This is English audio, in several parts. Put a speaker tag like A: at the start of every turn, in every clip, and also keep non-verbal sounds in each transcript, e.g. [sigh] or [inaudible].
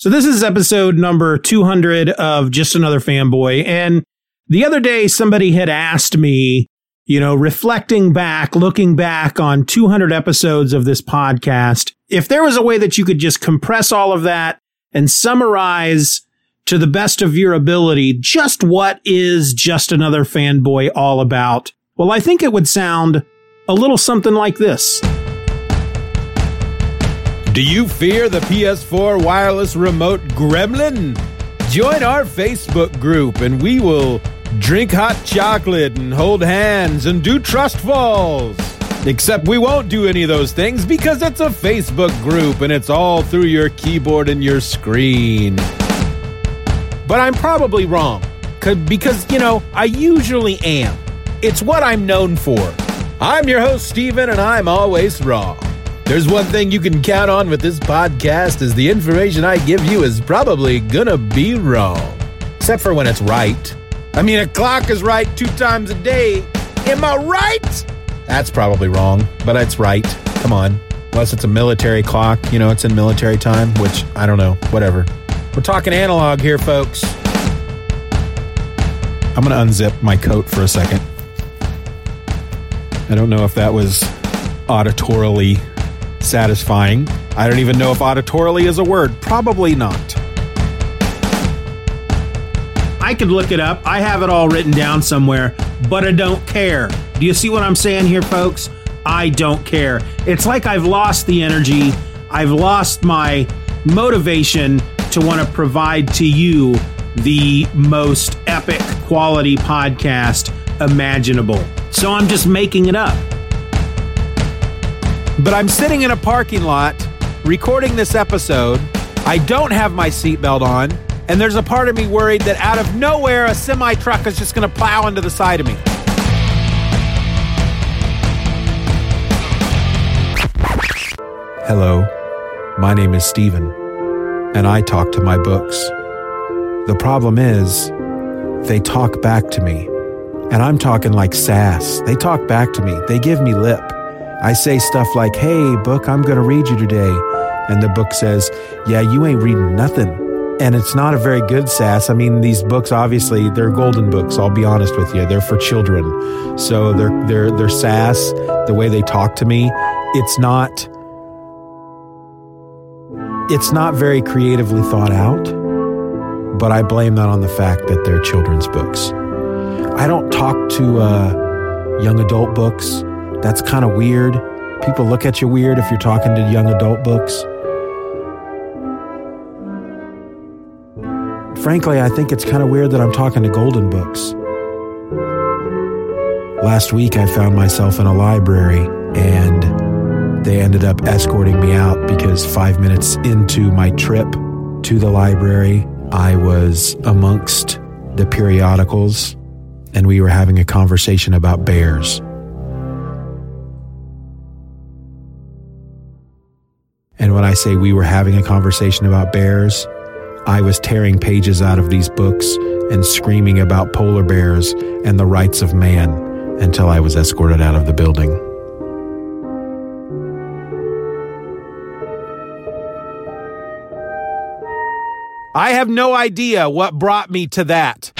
A: So this is episode number 200 of Just Another Fanboy. And the other day, somebody had asked me, you know, reflecting back, looking back on 200 episodes of this podcast, if there was a way that you could just compress all of that and summarize to the best of your ability just what is Just Another Fanboy all about, well, I think it would sound a little something like this.
B: Do you fear the PS4 wireless remote gremlin? Join our Facebook group and we will drink hot chocolate and hold hands and do trust falls. Except we won't do any of those things because it's a Facebook group and it's all through your keyboard and your screen. But I'm probably wrong because, you know, I usually am. It's what I'm known for. I'm your host, Steven, and I'm always wrong. There's one thing you can count on with this podcast is the information I give you is probably gonna be wrong. Except for when it's right. I mean, a clock is right two times a day. Am I right? That's probably wrong, but it's right. Come on. Unless it's a military clock, you know, it's in military time, which I don't know, whatever. We're talking analog here, folks. I'm gonna unzip my coat for a second. I don't know if that was auditorily satisfying. I don't even know if auditorily is a word. Probably not.
A: I could look it up. I have it all written down somewhere, but I don't care. Do you see what I'm saying here, folks? I don't care. It's like I've lost the energy. I've lost my motivation to want to provide to you the most epic quality podcast imaginable. So I'm just making it up.
B: But I'm sitting in a parking lot recording this episode. I don't have my seatbelt on, and there's a part of me worried that out of nowhere a semi truck is just going to plow into the side of me. Hello, my name is Steven, and I talk to my books. The problem is, they talk back to me. And I'm talking like sass. They talk back to me, they give me lip. I say stuff like, Hey, book, I'm going to read you today. And the book says, Yeah, you ain't reading nothing. And it's not a very good sass. I mean, these books obviously they're golden books. I'll be honest with you; they're for children, so they're they're they're sass. The way they talk to me, it's not it's not very creatively thought out. But I blame that on the fact that they're children's books. I don't talk to uh, young adult books. That's kind of weird. People look at you weird if you're talking to young adult books. Frankly, I think it's kind of weird that I'm talking to golden books. Last week, I found myself in a library and they ended up escorting me out because five minutes into my trip to the library, I was amongst the periodicals and we were having a conversation about bears. And when I say we were having a conversation about bears, I was tearing pages out of these books and screaming about polar bears and the rights of man until I was escorted out of the building. I have no idea what brought me to that.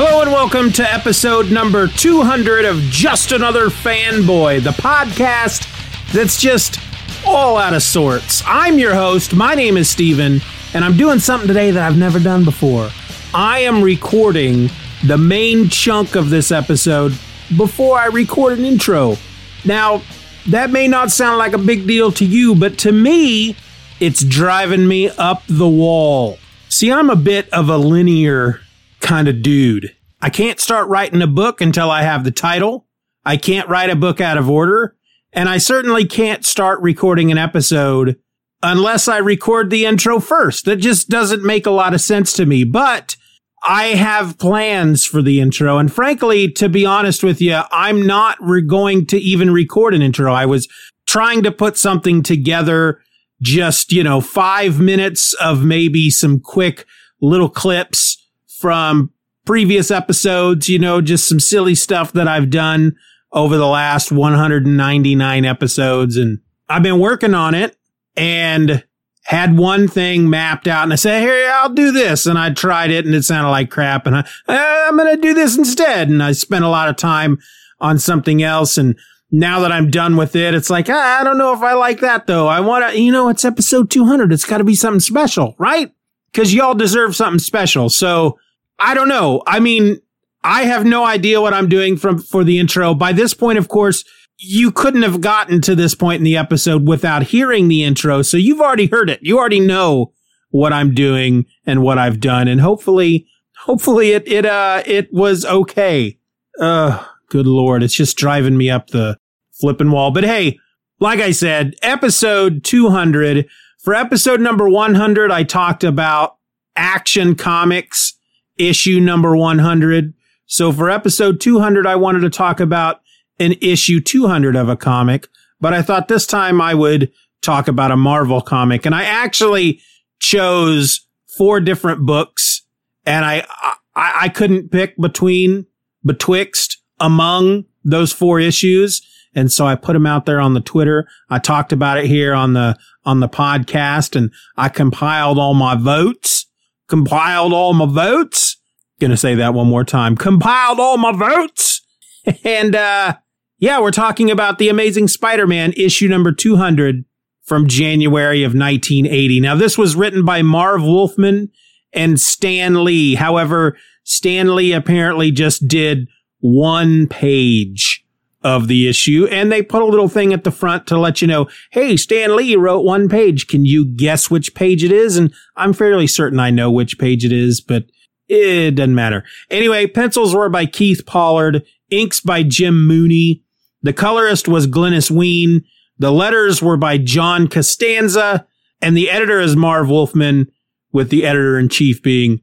A: Hello and welcome to episode number 200 of Just Another Fanboy, the podcast that's just
B: all out of sorts. I'm your host. My name is Steven, and I'm doing something today that I've never done before. I am recording the main chunk of this episode before I record an intro. Now, that may not sound like a big deal to you, but to me, it's driving me up the wall. See, I'm a bit of a linear kind of dude. I can't start writing a book until I have the title. I can't write a book out of order. And I certainly can't start recording an episode unless I record the intro first. That just doesn't make a lot of sense to me. But I have plans for the intro. And frankly, to be honest with you, I'm not re- going to even record an intro. I was trying to put something together, just, you know, five minutes of maybe some quick little clips from previous episodes, you know, just some silly stuff that I've done over the last 199 episodes. And I've been working on it and had one thing mapped out and I said, here, I'll do this. And I tried it and it sounded like crap. And I, I'm going to do this instead. And I spent a lot of time on something else. And now that I'm done with it, it's like, ah, I don't know if I like that though. I want to, you know, it's episode 200. It's got to be something special, right? Cause y'all deserve something special. So I don't know. I mean, I have no idea what I'm doing from for the intro. By this point, of course, you couldn't have gotten to this point in the episode without hearing the intro. So you've already heard it. You already know what I'm doing and what I've done. And hopefully, hopefully it, it, uh, it was okay. Uh, good Lord. It's just driving me up the flipping wall. But hey, like I said, episode 200 for episode number 100, I talked about action comics issue number 100. So for episode 200, I wanted to talk about an issue 200 of a comic, but I thought this time I would talk about a Marvel comic. And I actually chose four different books and I, I, I couldn't pick between, betwixt, among those four issues. And so I put them out there on the Twitter. I talked about it here on the, on the podcast and I compiled all my votes, compiled all my votes Gonna say that one more time. Compiled all my votes. [laughs] and, uh, yeah, we're talking about the Amazing Spider-Man issue number 200 from January of 1980. Now, this was written by Marv Wolfman and Stan Lee. However, Stan Lee apparently just did one page of the issue and they put a little thing at the front to let you know, Hey, Stan Lee wrote one page. Can you guess which page it is? And I'm fairly certain I know which page it is, but it doesn't matter. Anyway, pencils were by Keith Pollard, inks by Jim Mooney. The colorist was Glynis Wein. The letters were by John Costanza, and the editor is Marv Wolfman, with the editor in chief being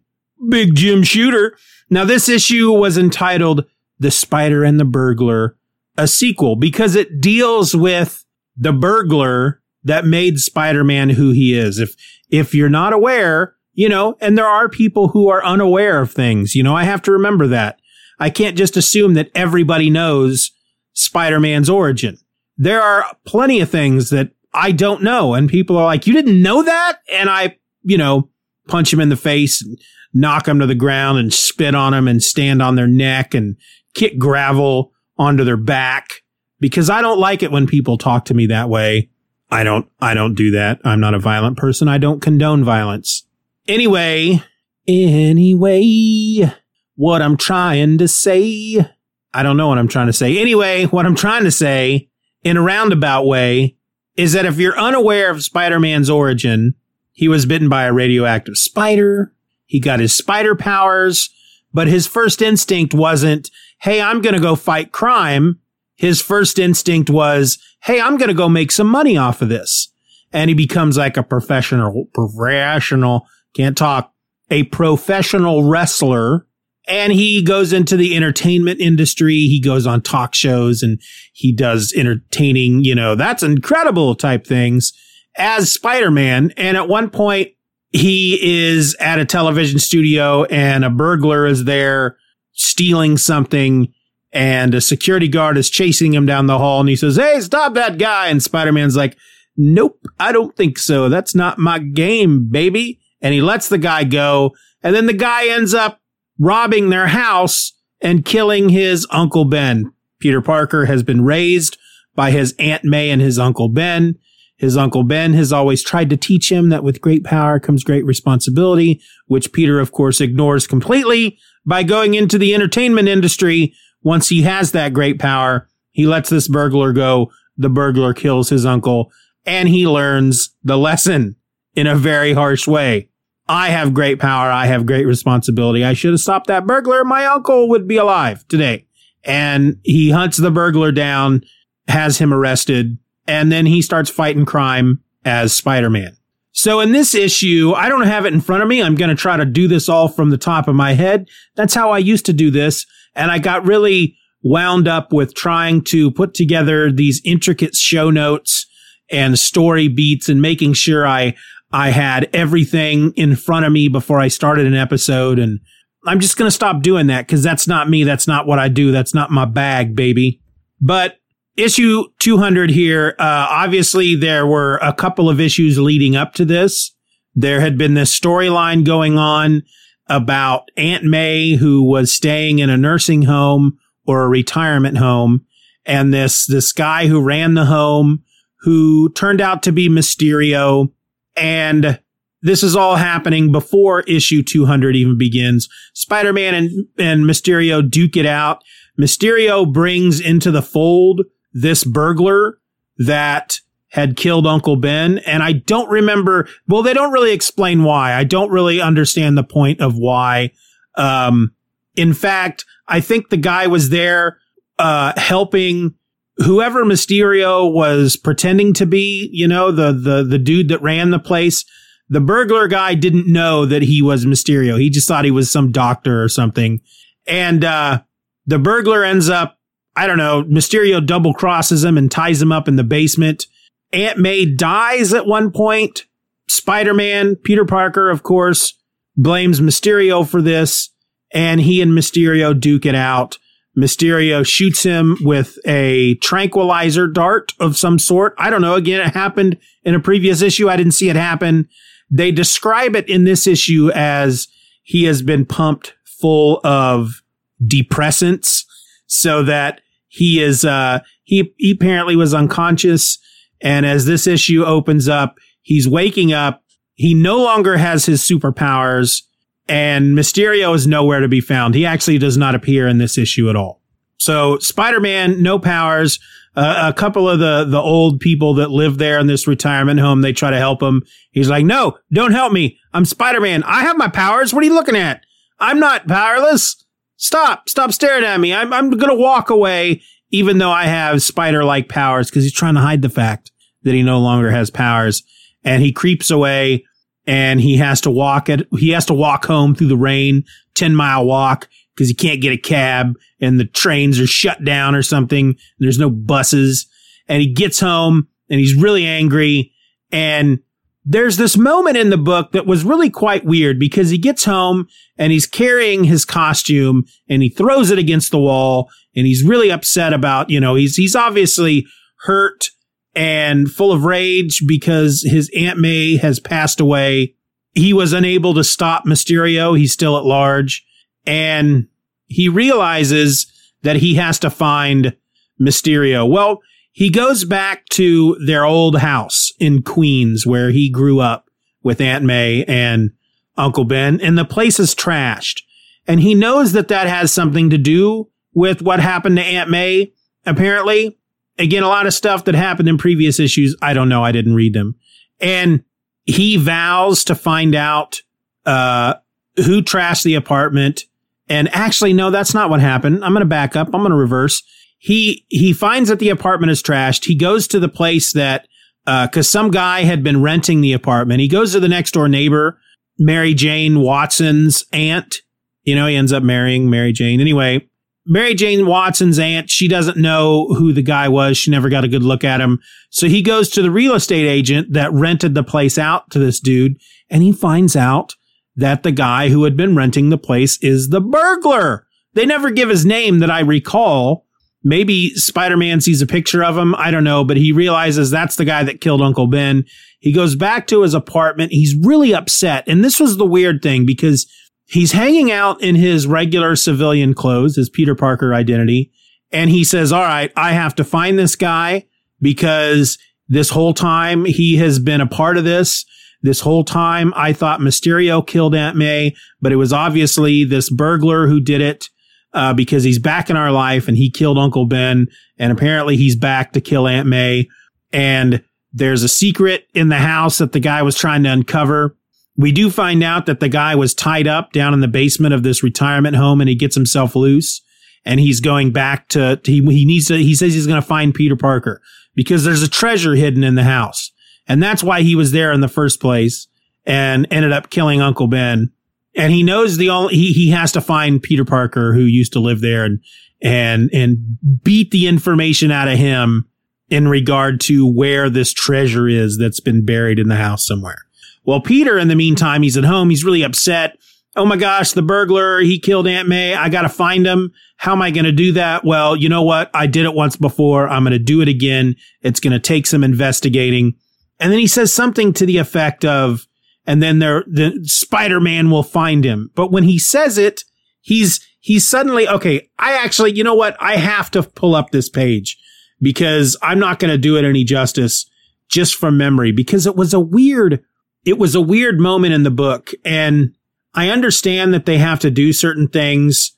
B: Big Jim Shooter. Now, this issue was entitled The Spider and the Burglar, a sequel, because it deals with the burglar that made Spider-Man who he is. If, if you're not aware, you know, and there are people who are unaware of things. You know, I have to remember that. I can't just assume that everybody knows Spider-Man's origin. There are plenty of things that I don't know. And people are like, you didn't know that? And I, you know, punch them in the face and knock them to the ground and spit on them and stand on their neck and kick gravel onto their back because I don't like it when people talk to me that way. I don't, I don't do that. I'm not a violent person. I don't condone violence. Anyway, anyway, what I'm trying to say, I don't know what I'm trying to say. Anyway, what I'm trying to say in a roundabout way is that if you're unaware of Spider-Man's origin, he was bitten by a radioactive spider. He got his spider powers, but his first instinct wasn't, Hey, I'm going to go fight crime. His first instinct was, Hey, I'm going to go make some money off of this. And he becomes like a professional, professional can't talk, a professional wrestler. And he goes into the entertainment industry. He goes on talk shows and he does entertaining, you know, that's incredible type things as Spider-Man. And at one point, he is at a television studio and a burglar is there stealing something and a security guard is chasing him down the hall and he says, Hey, stop that guy. And Spider-Man's like, Nope, I don't think so. That's not my game, baby and he lets the guy go. And then the guy ends up robbing their house and killing his Uncle Ben. Peter Parker has been raised by his Aunt May and his Uncle Ben. His uncle Ben has always tried to teach him that with great power comes great responsibility, which Peter, of course, ignores completely by going into the entertainment industry. Once he has that great power, he lets this burglar go. The burglar kills his uncle and he learns the lesson in a very harsh way. I have great power. I have great responsibility. I should have stopped that burglar. My uncle would be alive today. And he hunts the burglar down, has him arrested, and then he starts fighting crime as Spider-Man. So in this issue, I don't have it in front of me. I'm going to try to do this all from the top of my head. That's how I used to do this. And I got really wound up with trying to put together these intricate show notes and story beats and making sure I, I had everything in front of me before I started an episode. And I'm just going to stop doing that because that's not me. That's not what I do. That's not my bag, baby. But issue 200 here, uh, obviously there were a couple of issues leading up to this. There had been this storyline going on about Aunt May who was staying in a nursing home or a retirement home. And this, this guy who ran the home who turned out to be Mysterio. And this is all happening before issue 200 even begins. Spider-Man and, and Mysterio duke it out. Mysterio brings into the fold this burglar that had killed Uncle Ben. And I don't remember, well, they don't really explain why. I don't really understand the point of why. Um, in fact, I think the guy was there, uh, helping whoever Mysterio was pretending to be, you know, the, the, the dude that ran the place. The burglar guy didn't know that he was Mysterio. He just thought he was some doctor or something. And, uh, the burglar ends up I don't know, Mysterio double crosses him and ties him up in the basement. Aunt May dies at one point. Spider Man, Peter Parker, of course, blames Mysterio for this, and he and Mysterio duke it out. Mysterio shoots him with a tranquilizer dart of some sort. I don't know. Again, it happened in a previous issue. I didn't see it happen. They describe it in this issue as he has been pumped full of depressants so that he is, uh, he, he apparently was unconscious. And as this issue opens up, he's waking up. He no longer has his superpowers and Mysterio is nowhere to be found. He actually does not appear in this issue at all. So Spider-Man, no powers. Uh, a couple of the, the old people that live there in this retirement home, they try to help him. He's like, no, don't help me. I'm Spider-Man. I have my powers. What are you looking at? I'm not powerless. Stop, stop staring at me. I'm, I'm going to walk away, even though I have spider like powers because he's trying to hide the fact that he no longer has powers. And he creeps away and he has to walk it. He has to walk home through the rain, 10 mile walk because he can't get a cab and the trains are shut down or something. There's no buses and he gets home and he's really angry and there's this moment in the book that was really quite weird because he gets home and he's carrying his costume and he throws it against the wall and he's really upset about, you know, he's, he's obviously hurt and full of rage because his Aunt May has passed away. He was unable to stop Mysterio. He's still at large and he realizes that he has to find Mysterio. Well, he goes back to their old house in Queens where he grew up with Aunt May and Uncle Ben, and the place is trashed. And he knows that that has something to do with what happened to Aunt May, apparently. Again, a lot of stuff that happened in previous issues. I don't know. I didn't read them. And he vows to find out, uh, who trashed the apartment. And actually, no, that's not what happened. I'm going to back up. I'm going to reverse he he finds that the apartment is trashed. He goes to the place that because uh, some guy had been renting the apartment. He goes to the next door neighbor, Mary Jane Watson's aunt. You know, he ends up marrying Mary Jane. Anyway, Mary Jane Watson's aunt, she doesn't know who the guy was. She never got a good look at him. So he goes to the real estate agent that rented the place out to this dude and he finds out that the guy who had been renting the place is the burglar. They never give his name that I recall. Maybe Spider Man sees a picture of him. I don't know, but he realizes that's the guy that killed Uncle Ben. He goes back to his apartment. He's really upset. And this was the weird thing because he's hanging out in his regular civilian clothes, his Peter Parker identity. And he says, All right, I have to find this guy because This whole time he has been a part of this. This whole time I thought Mysterio killed Aunt May, but it was obviously this burglar who did it. Uh, because he's back in our life and he killed Uncle Ben and apparently he's back to kill Aunt May. And there's a secret in the house that the guy was trying to uncover. We do find out that the guy was tied up down in the basement of this retirement home and he gets himself loose and he's going back to, he, he needs to, he says he's going to find Peter Parker because there's a treasure hidden in the house. And that's why he was there in the first place and ended up killing Uncle Ben. And he knows the only, he, he has to find Peter Parker who used to live there and, and, and beat the information out of him in regard to where this treasure is that's been buried in the house somewhere. Well, Peter, in the meantime, he's at home. He's really upset. Oh my gosh, the burglar, he killed Aunt May. I got to find him. How am I going to do that? Well, you know what? I did it once before. I'm going to do it again. It's going to take some investigating. And then he says something to the effect of, and then there, the Spider-Man will find him. But when he says it, he's, he's suddenly, okay, I actually, you know what? I have to pull up this page because I'm not going to do it any justice just from memory because it was a weird, it was a weird moment in the book. And I understand that they have to do certain things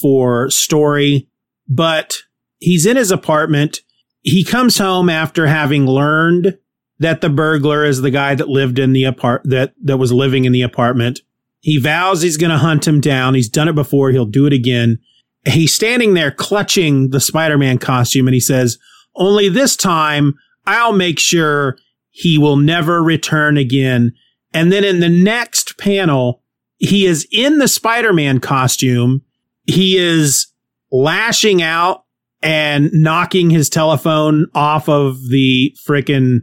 B: for story, but he's in his apartment. He comes home after having learned that the burglar is the guy that lived in the apart that that was living in the apartment. He vows he's going to hunt him down. He's done it before. He'll do it again. He's standing there clutching the Spider-Man costume and he says, only this time I'll make sure he will never return again. And then in the next panel, he is in the Spider-Man costume. He is lashing out and knocking his telephone off of the frickin'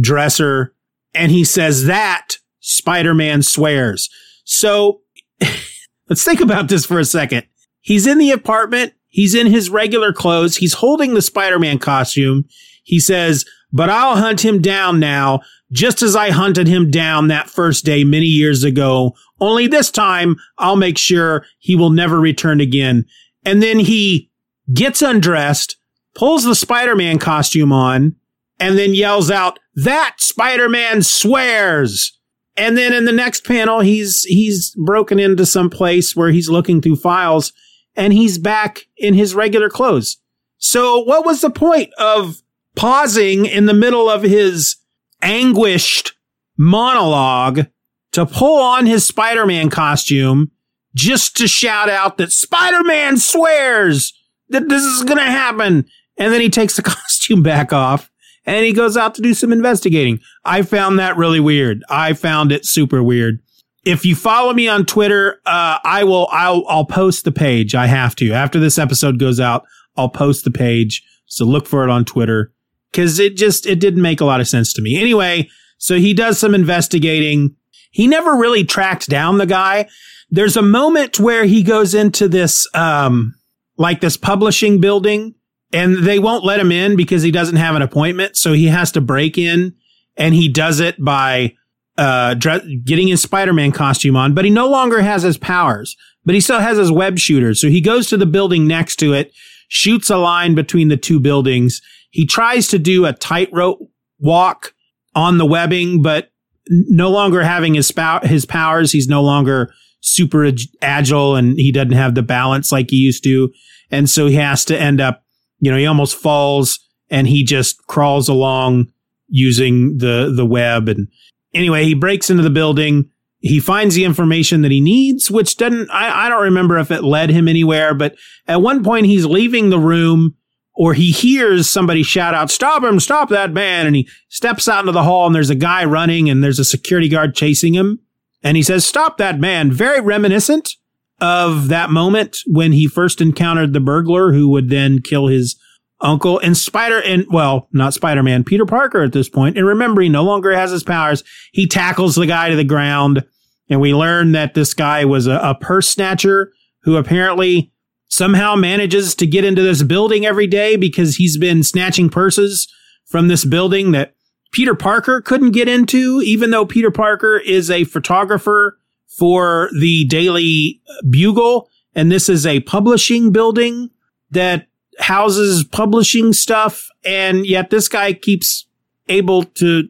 B: dresser. And he says that Spider-Man swears. So [laughs] let's think about this for a second. He's in the apartment. He's in his regular clothes. He's holding the Spider-Man costume. He says, but I'll hunt him down now, just as I hunted him down that first day many years ago. Only this time I'll make sure he will never return again. And then he gets undressed, pulls the Spider-Man costume on, and then yells out, that Spider-Man swears. And then in the next panel, he's, he's broken into some place where he's looking through files and he's back in his regular clothes. So what was the point of pausing in the middle of his anguished monologue to pull on his Spider-Man costume just to shout out that Spider-Man swears that this is going to happen. And then he takes the [laughs] costume back off and he goes out to do some investigating. I found that really weird. I found it super weird if you follow me on Twitter, uh, I will, I'll, I'll post the page. I have to. After this episode goes out, I'll post the page. So look for it on Twitter because it just, it didn't make a lot of sense to me. Anyway, so he does some investigating. He never really tracked down the guy. There's a moment where he goes into this, um, like this publishing building and they won't let him in because he doesn't have an appointment. So he has to break in and he does it by uh, getting his Spider-Man costume on, but he no longer has his powers, but he still has his web shooter. So he goes to the building next to it, shoots a line between the two buildings. He tries to do a tightrope walk on the webbing, but no longer having his his powers, he's no longer super ag- agile and he doesn't have the balance like he used to. And so he has to end up, you know, he almost falls and he just crawls along using the, the web and anyway, he breaks into the building. He finds the information that he needs, which doesn't, I, I don't remember if it led him anywhere, but at one point he's leaving the room or he hears somebody shout out, stop him, stop that man. And he steps out into the hall and there's a guy running and there's a security guard chasing him. And he says, stop that man. Very reminiscent of that moment when he first encountered the burglar who would then kill his uncle and Spider and well, not Spider-Man, Peter Parker at this point. And remember, he no longer has his powers. He tackles the guy to the ground. And we learn that this guy was a, a purse snatcher who apparently somehow manages to get into this building every day because he's been snatching purses from this building that Peter Parker couldn't get into, even though Peter Parker is a photographer for the Daily Bugle. And this is a publishing building that houses publishing stuff, and yet this guy keeps able to,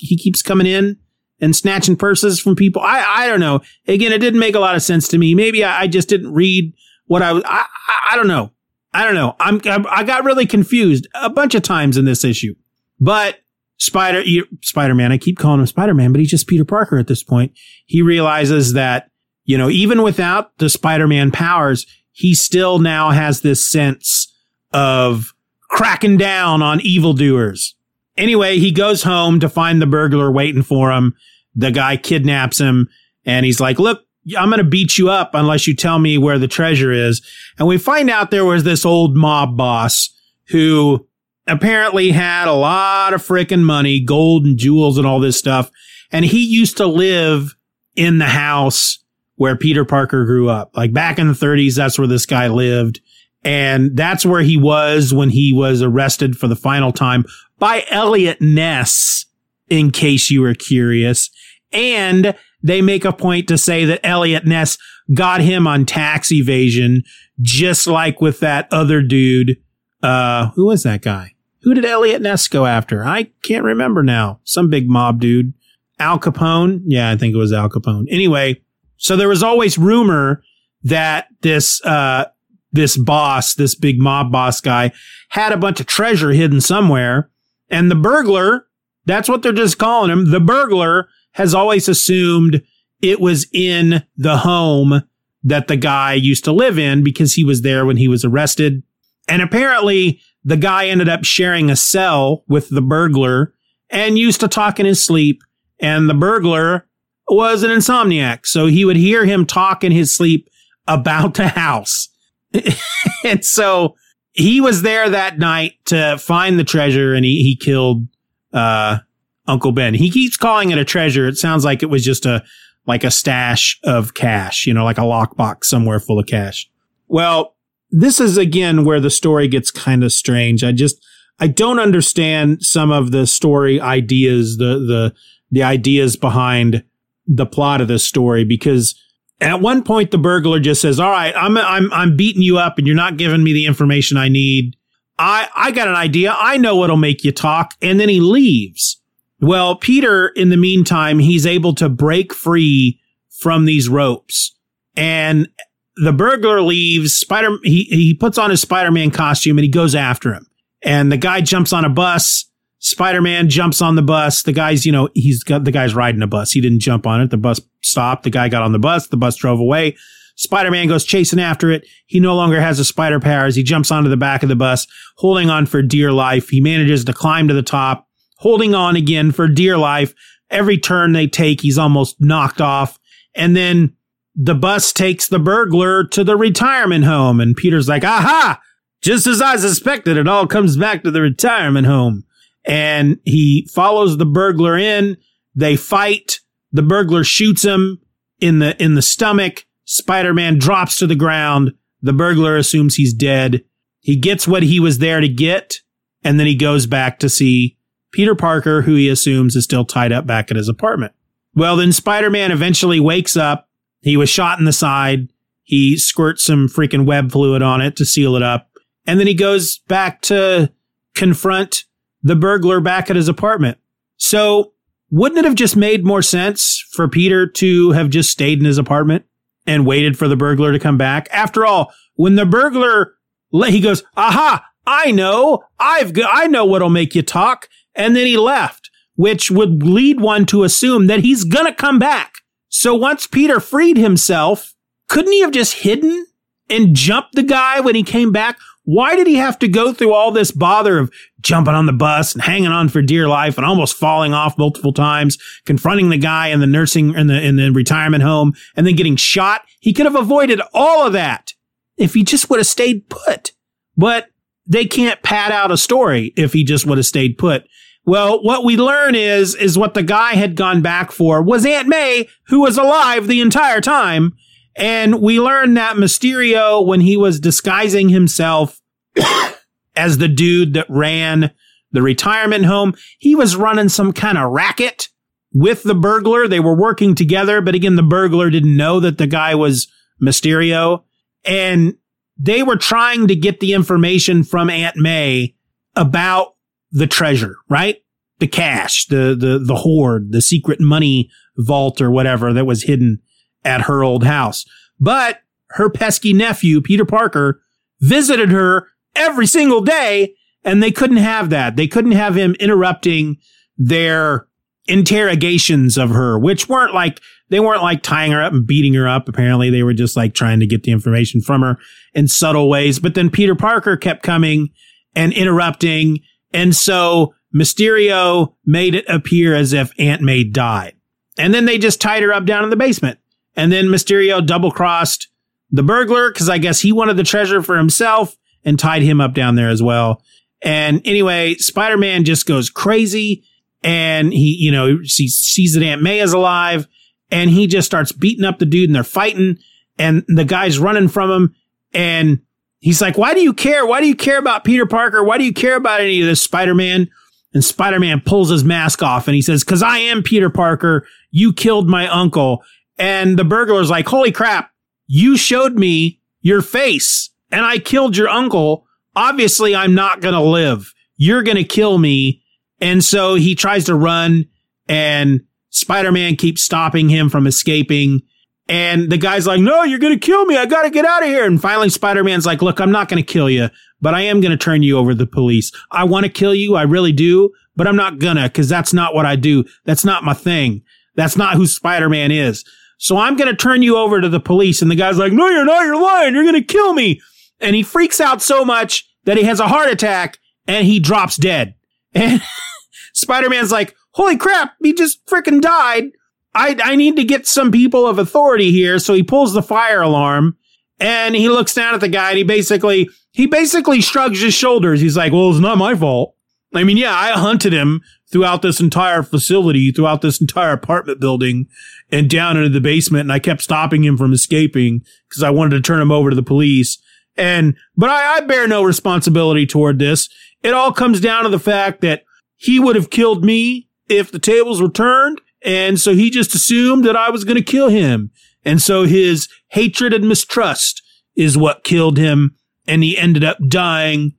B: he keeps coming in and snatching purses from people. I, I don't know. Again, it didn't make a lot of sense to me. Maybe I, I just didn't read what I was, I, I, I don't know. I don't know. I'm, I got really confused a bunch of times in this issue, but Spider, Spider Man, I keep calling him Spider Man, but he's just Peter Parker at this point. He realizes that, you know, even without the Spider Man powers, he still now has this sense of cracking down on evildoers. Anyway, he goes home to find the burglar waiting for him. The guy kidnaps him and he's like, look, I'm going to beat you up unless you tell me where the treasure is. And we find out there was this old mob boss who apparently had a lot of freaking money, gold and jewels and all this stuff. And he used to live in the house where Peter Parker grew up. Like back in the 30s, that's where this guy lived. And that's where he was when he was arrested for the final time by Eliot Ness, in case you were curious. And they make a point to say that Eliot Ness got him on tax evasion, just like with that other dude. Uh, who was that guy? Who did Eliot Ness go after? I can't remember now. Some big mob dude. Al Capone? Yeah, I think it was Al Capone. Anyway, so there was always rumor that this, uh, this boss, this big mob boss guy had a bunch of treasure hidden somewhere. And the burglar, that's what they're just calling him. The burglar has always assumed it was in the home that the guy used to live in because he was there when he was arrested. And apparently the guy ended up sharing a cell with the burglar and used to talk in his sleep. And the burglar was an insomniac. So he would hear him talk in his sleep about the house. [laughs] and so he was there that night to find the treasure and he, he killed, uh, Uncle Ben. He keeps calling it a treasure. It sounds like it was just a, like a stash of cash, you know, like a lockbox somewhere full of cash. Well, this is again where the story gets kind of strange. I just, I don't understand some of the story ideas, the, the, the ideas behind the plot of this story because at one point, the burglar just says, "All right, I'm I'm I'm beating you up, and you're not giving me the information I need. I I got an idea. I know what'll make you talk." And then he leaves. Well, Peter, in the meantime, he's able to break free from these ropes, and the burglar leaves. Spider he he puts on his Spider Man costume and he goes after him. And the guy jumps on a bus Spider-Man jumps on the bus. The guy's, you know, he's got the guy's riding a bus. He didn't jump on it. The bus stopped. The guy got on the bus. The bus drove away. Spider-Man goes chasing after it. He no longer has the spider powers. He jumps onto the back of the bus, holding on for dear life. He manages to climb to the top, holding on again for dear life. Every turn they take, he's almost knocked off. And then the bus takes the burglar to the retirement home. And Peter's like, aha! Just as I suspected, it all comes back to the retirement home and he follows the burglar in. They fight. The burglar shoots him in the, in the stomach. Spider-Man drops to the ground. The burglar assumes he's dead. He gets what he was there to get. And then he goes back to see Peter Parker, who he assumes is still tied up back at his apartment. Well, then Spider-Man eventually wakes up. He was shot in the side. He squirts some freaking web fluid on it to seal it up. And then he goes back to confront the burglar back at his apartment. So wouldn't it have just made more sense for Peter to have just stayed in his apartment and waited for the burglar to come back? After all, when the burglar, he goes, aha, I know, I've, I know what'll make you talk. And then he left, which would lead one to assume that he's gonna come back. So once Peter freed himself, couldn't he have just hidden and jumped the guy when he came back? Why did he have to go through all this bother of jumping on the bus and hanging on for dear life and almost falling off multiple times, confronting the guy in the nursing in the in the retirement home and then getting shot? He could have avoided all of that if he just would have stayed put. But they can't pad out a story if he just would have stayed put. Well, what we learn is is what the guy had gone back for was Aunt May, who was alive the entire time and we learned that Mysterio, when he was disguising himself [coughs] as the dude that ran the retirement home, he was running some kind of racket with the burglar. They were working together, but again, the burglar didn't know that the guy was Mysterio. And they were trying to get the information from Aunt May about the treasure, right? the cash, the, the, the hoard, the secret money vault or whatever that was hidden at her old house. But her pesky nephew, Peter Parker, visited her every single day and they couldn't have that. They couldn't have him interrupting their interrogations of her, which weren't like, they weren't like tying her up and beating her up. Apparently they were just like trying to get the information from her in subtle ways. But then Peter Parker kept coming and interrupting. And so Mysterio made it appear as if Aunt May died. And then they just tied her up down in the basement. And then Mysterio double crossed the burglar because I guess he wanted the treasure for himself and tied him up down there as well. And anyway, Spider Man just goes crazy and he, you know, sees, sees that Aunt May is alive and he just starts beating up the dude and they're fighting and the guy's running from him and he's like, why do you care? Why do you care about Peter Parker? Why do you care about any of this Spider Man? And Spider Man pulls his mask off and he says, Cause I am Peter Parker. You killed my uncle. And the burglar's like, Holy crap. You showed me your face and I killed your uncle. Obviously, I'm not going to live. You're going to kill me. And so he tries to run and Spider Man keeps stopping him from escaping. And the guy's like, no, you're going to kill me. I got to get out of here. And finally, Spider Man's like, look, I'm not going to kill you, but I am going to turn you over to the police. I want to kill you. I really do, but I'm not gonna because that's not what I do. That's not my thing. That's not who Spider Man is. So I'm going to turn you over to the police. And the guy's like, no, you're not. You're lying. You're going to kill me. And he freaks out so much that he has a heart attack and he drops dead. And [laughs] Spider Man's like, holy crap, he just freaking died. I, I need to get some people of authority here. So he pulls the fire alarm and he looks down at the guy and he basically, he basically shrugs his shoulders. He's like, well, it's not my fault. I mean, yeah, I hunted him throughout this entire facility, throughout this entire apartment building and down into the basement. And I kept stopping him from escaping because I wanted to turn him over to the police. And, but I, I bear no responsibility toward this. It all comes down to the fact that he would have killed me if the tables were turned. And so he just assumed that I was going to kill him. And so his hatred and mistrust is what killed him. And he ended up dying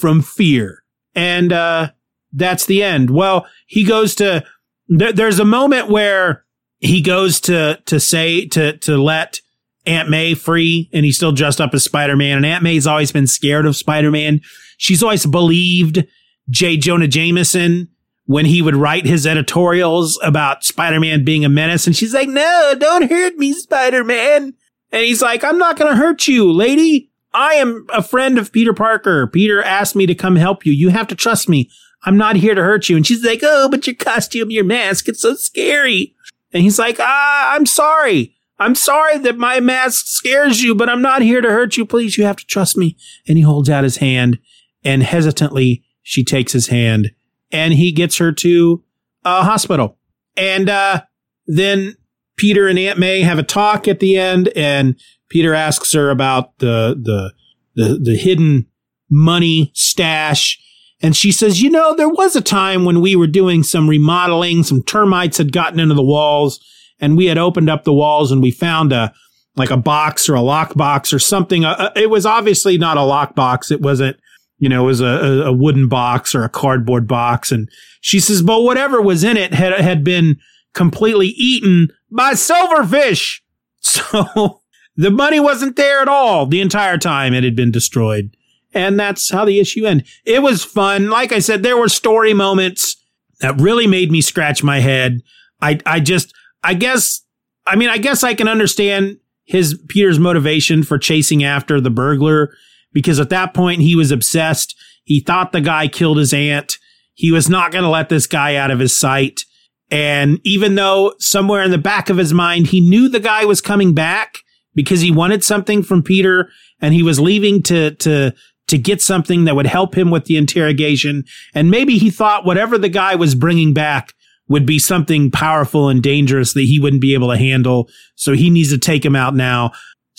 B: from fear. And, uh, that's the end. Well, he goes to, th- there's a moment where he goes to, to say, to, to let Aunt May free and he's still dressed up as Spider-Man. And Aunt May's always been scared of Spider-Man. She's always believed J. Jonah Jameson when he would write his editorials about Spider-Man being a menace. And she's like, no, don't hurt me, Spider-Man. And he's like, I'm not going to hurt you, lady. I am a friend of Peter Parker. Peter asked me to come help you. You have to trust me. I'm not here to hurt you. And she's like, Oh, but your costume, your mask, it's so scary. And he's like, Ah, I'm sorry. I'm sorry that my mask scares you, but I'm not here to hurt you. Please, you have to trust me. And he holds out his hand and hesitantly she takes his hand and he gets her to a hospital. And, uh, then Peter and Aunt May have a talk at the end and Peter asks her about the, the, the, the hidden money stash and she says, you know, there was a time when we were doing some remodeling, some termites had gotten into the walls and we had opened up the walls and we found a, like a box or a lock box or something. Uh, uh it was obviously not a lock box. It wasn't, you know, it was a, a wooden box or a cardboard box. And she says, but whatever was in it had, had been completely eaten by silverfish. [laughs] So the money wasn't there at all the entire time it had been destroyed. And that's how the issue ended. It was fun. Like I said, there were story moments that really made me scratch my head. I, I just, I guess, I mean, I guess I can understand his Peter's motivation for chasing after the burglar because at that point he was obsessed. He thought the guy killed his aunt. He was not going to let this guy out of his sight. And even though somewhere in the back of his mind, he knew the guy was coming back because he wanted something from Peter and he was leaving to, to, to get something that would help him with the interrogation. And maybe he thought whatever the guy was bringing back would be something powerful and dangerous that he wouldn't be able to handle. So he needs to take him out now.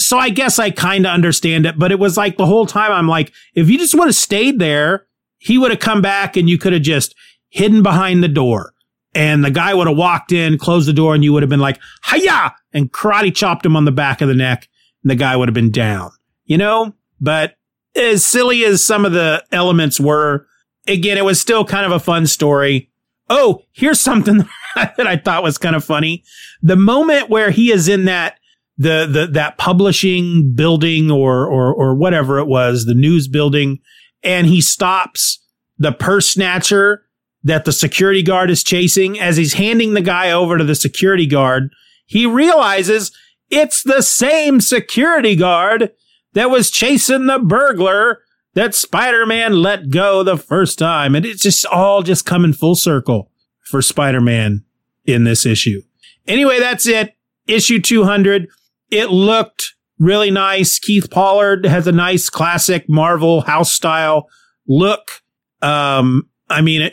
B: So I guess I kind of understand it, but it was like the whole time I'm like, if you just would have stayed there, he would have come back and you could have just hidden behind the door. And the guy would have walked in, closed the door, and you would have been like, hiya, and karate chopped him on the back of the neck. And the guy would have been down, you know? But as silly as some of the elements were, again, it was still kind of a fun story. Oh, here's something [laughs] that I thought was kind of funny. The moment where he is in that the the that publishing building or or or whatever it was, the news building, and he stops the purse snatcher that the security guard is chasing as he's handing the guy over to the security guard. He realizes it's the same security guard that was chasing the burglar that Spider-Man let go the first time. And it's just all just coming full circle for Spider-Man in this issue. Anyway, that's it. Issue 200. It looked really nice. Keith Pollard has a nice classic Marvel house style look. Um, I mean,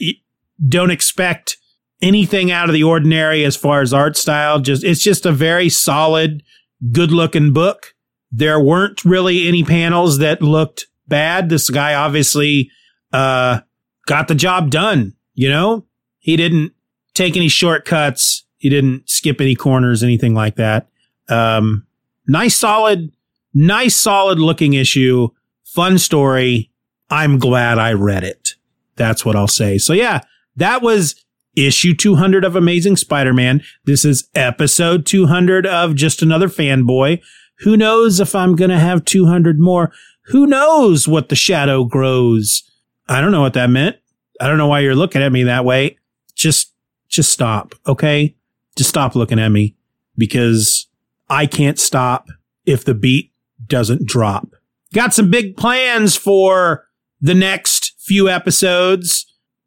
B: don't expect anything out of the ordinary as far as art style. Just, it's just a very solid, good looking book. There weren't really any panels that looked bad. This guy obviously, uh, got the job done. You know, he didn't take any shortcuts. He didn't skip any corners, anything like that. Um, nice, solid, nice, solid looking issue. Fun story. I'm glad I read it. That's what I'll say. So yeah, that was issue 200 of Amazing Spider-Man. This is episode 200 of Just Another Fanboy. Who knows if I'm going to have 200 more? Who knows what the shadow grows? I don't know what that meant. I don't know why you're looking at me that way. Just, just stop. Okay. Just stop looking at me because I can't stop if the beat doesn't drop. Got some big plans for the next few episodes.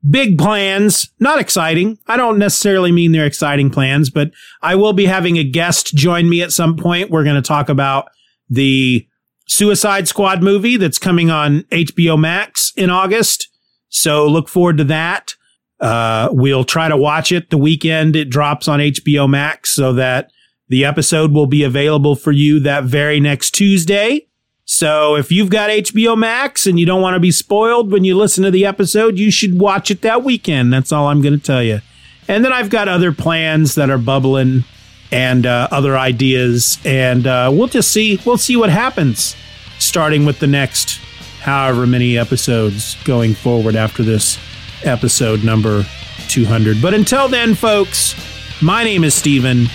B: Big plans, not exciting. I don't necessarily mean they're exciting plans, but I will be having a guest join me at some point. We're going to talk about the Suicide Squad movie that's coming on HBO Max in August. So look forward to that. Uh, we'll try to watch it the weekend it drops on HBO Max so that the episode will be available for you that very next Tuesday. So if you've got HBO Max and you don't want to be spoiled when you listen to the episode, you should watch it that weekend. That's all I'm going to tell you. And then I've got other plans that are bubbling and uh, other ideas, and uh, we'll just see. We'll see what happens, starting with the next however many episodes going forward after this episode number 200. But until then, folks, my name is Steven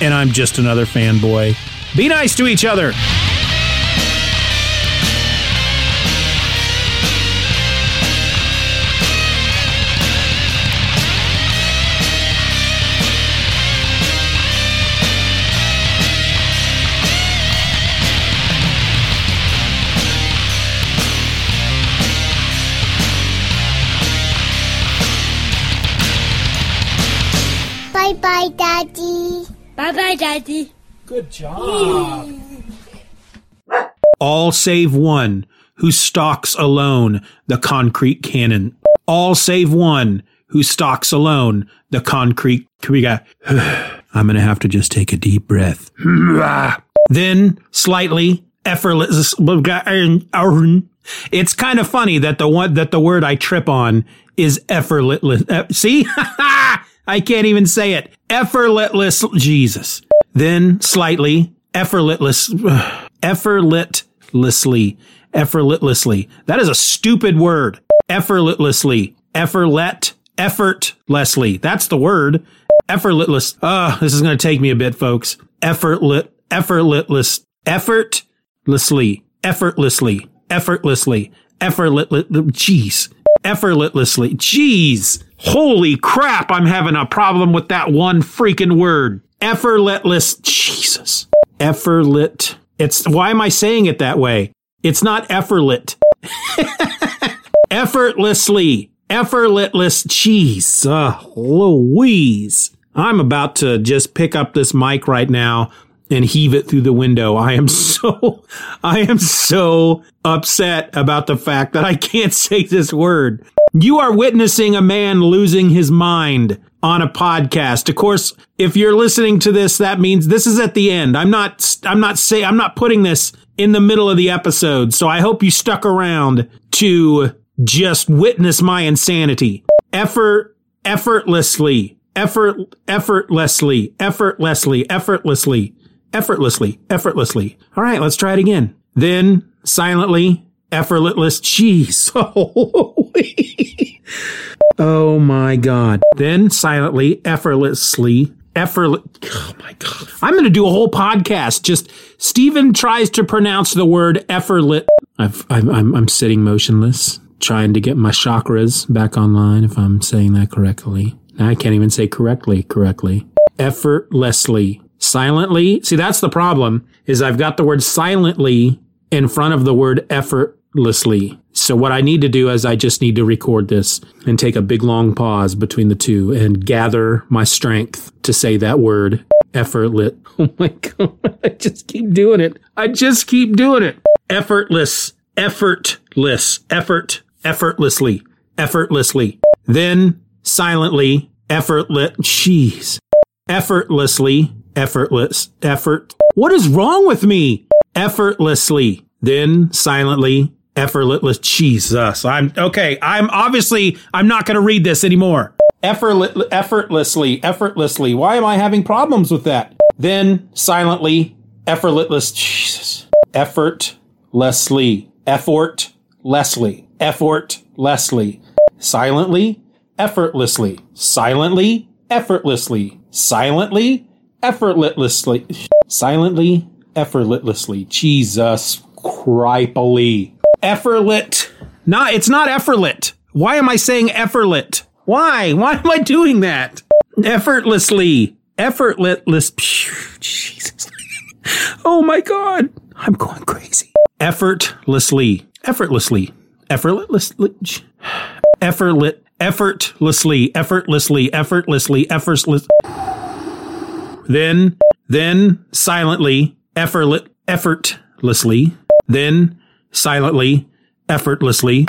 B: and I'm just another fanboy. Be nice to each other.
C: Bye bye, Daddy.
D: Bye bye, Daddy.
E: Good job.
B: All save one who stalks alone the concrete cannon. All save one who stalks alone the concrete. We got. [sighs] I'm going to have to just take a deep breath. [sighs] then slightly effortless. It's kind of funny that the one that the word I trip on is effortless. Uh, see, [laughs] I can't even say it. Effortless. Jesus. Then slightly effortless. [sighs] Effortlessly. Effortlessly. That is a stupid word. Effortlessly. Effortlet. Effortlessly. That's the word. Effortless. Ah, this is going to take me a bit, folks. Effortless. Effortless. Effortlessly. Effortlessly. Effortlessly. Effortlessly. Jeez. Effortlessly. Jeez. Holy crap. I'm having a problem with that one freaking word. Effortless. Jesus. Effortlet. It's, why am I saying it that way? It's not effortlet. [laughs] Effortlessly. Effortless. Jeez. Uh, Louise. I'm about to just pick up this mic right now and heave it through the window. I am [laughs] so, I am so upset about the fact that I can't [laughs] say this word. You are witnessing a man losing his mind on a podcast. Of course, if you're listening to this, that means this is at the end. I'm not, I'm not say, I'm not putting this in the middle of the episode. So I hope you stuck around to just witness my insanity. Effort, effortlessly, effort, effortlessly, effortlessly, effortlessly, effortlessly, effortlessly. All right, let's try it again. Then silently, effortless. Jeez. [laughs] Oh my God. Then silently, effortlessly, effortless. Oh my God. I'm going to do a whole podcast. Just Stephen tries to pronounce the word effortless. I've, I'm, I'm, I'm sitting motionless, trying to get my chakras back online, if I'm saying that correctly. Now I can't even say correctly, correctly. Effortlessly. Silently. See, that's the problem is I've got the word silently in front of the word effortlessly. So what I need to do is I just need to record this and take a big long pause between the two and gather my strength to say that word effortless. [laughs] Oh my God. I just keep doing it. I just keep doing it. Effortless, effortless, effort, effortlessly, effortlessly. Then silently, effortless, jeez, effortlessly, effortless, effort. What is wrong with me? Effortlessly, then silently, effortless. Jesus, I'm okay. I'm obviously I'm not going to read this anymore. Effortless, effortlessly, effortlessly. Why am I having problems with that? Then silently, effortless. Jesus, effortlessly, effort, Leslie, effort, Leslie. Silently, effortlessly, silently, effortlessly, silently, effortlessly, silently, effortlessly. Jesus cripely. Effortlet. Not, it's not effortlet. Why am I saying effortlet? Why? Why am I doing that? Effortlessly. Effortless. Jesus. [laughs] Oh my God. I'm going crazy. Effortlessly. Effortlessly. Effortlessly. Effortless. Effortlessly. Effortlessly. Effortlessly. Effortless. Then, then silently. Effortless. Effortlessly. Then silently. Effortlessly.